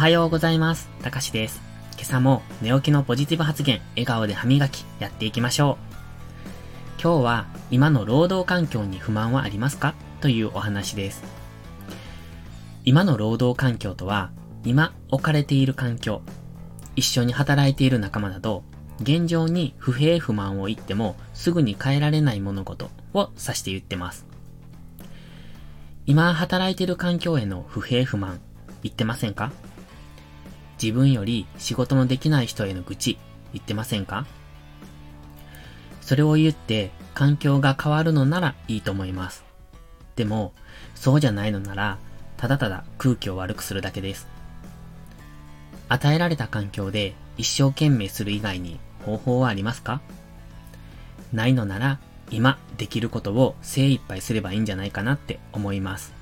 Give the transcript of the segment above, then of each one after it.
はようございます。たかしです。今朝も寝起きのポジティブ発言、笑顔で歯磨き、やっていきましょう。今日は今の労働環境に不満はありますか？というお話です。今の労働環境とは、今置かれている環境、一緒に働いている仲間など、現状に不平不満を言ってもすぐに変えられない物事を指して言ってます。今働いている環境への不平不満、言ってませんか？自分より仕事のできない人への愚痴、言ってませんか？それを言って環境が変わるのならいいと思います。でも、そうじゃないのなら、ただただ空気を悪くするだけです。与えられた環境で一生懸命する以外に方法はありますか？ないのなら、今できることを精一杯すればいいんじゃないかなって思います。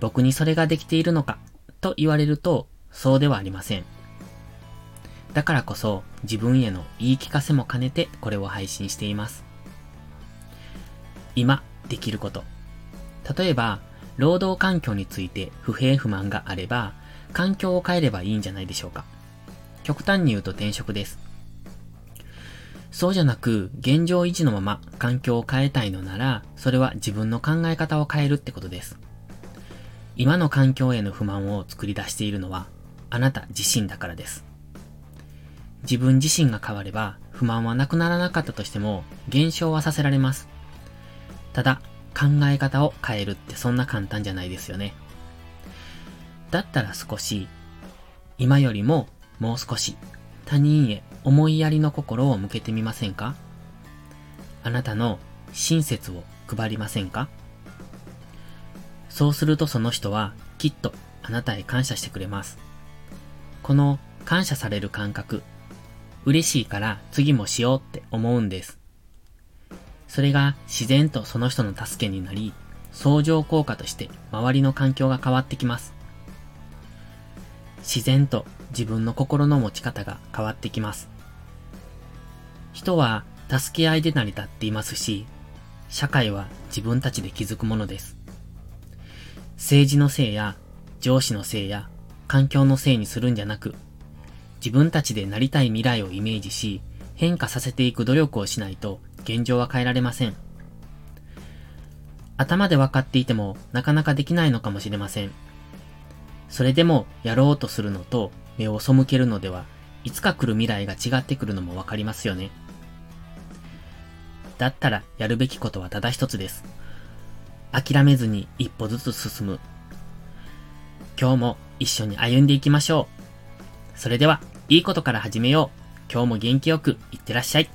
僕にそれができているのかと言われると、そうではありません。だからこそ自分への言い聞かせも兼ねてこれを配信しています。今できること。例えば、労働環境について不平不満があれば、環境を変えればいいんじゃないでしょうか。極端に言うと転職です。そうじゃなく、現状維持のまま環境を変えたいのなら、それは自分の考え方を変えるってことです。今の環境への不満を作り出しているのは、あなた自身だからです。自分自身が変われば、不満はなくならなかったとしても、減少はさせられます。ただ、考え方を変えるってそんな簡単じゃないですよね。だったら少し、今よりももう少し、他人へ思いやりの心を向けてみませんか？あなたの親切を配りませんか？そうするとその人はきっとあなたへ感謝してくれます。この感謝される感覚、嬉しいから次もしようって思うんです。それが自然とその人の助けになり、相乗効果として周りの環境が変わってきます。自然と自分の心の持ち方が変わってきます。人は助け合いで成り立っていますし、社会は自分たちで築くものです。政治のせいや上司のせいや環境のせいにするんじゃなく、自分たちでなりたい未来をイメージし、変化させていく努力をしないと現状は変えられません。頭で分かっていてもなかなかできないのかもしれません。それでもやろうとするのと目を背けるのでは、いつか来る未来が違ってくるのもわかりますよね。だったらやるべきことはただ一つです。諦めずに一歩ずつ進む。今日も一緒に歩んでいきましょう。それでは、いいことから始めよう。今日も元気よくいってらっしゃい。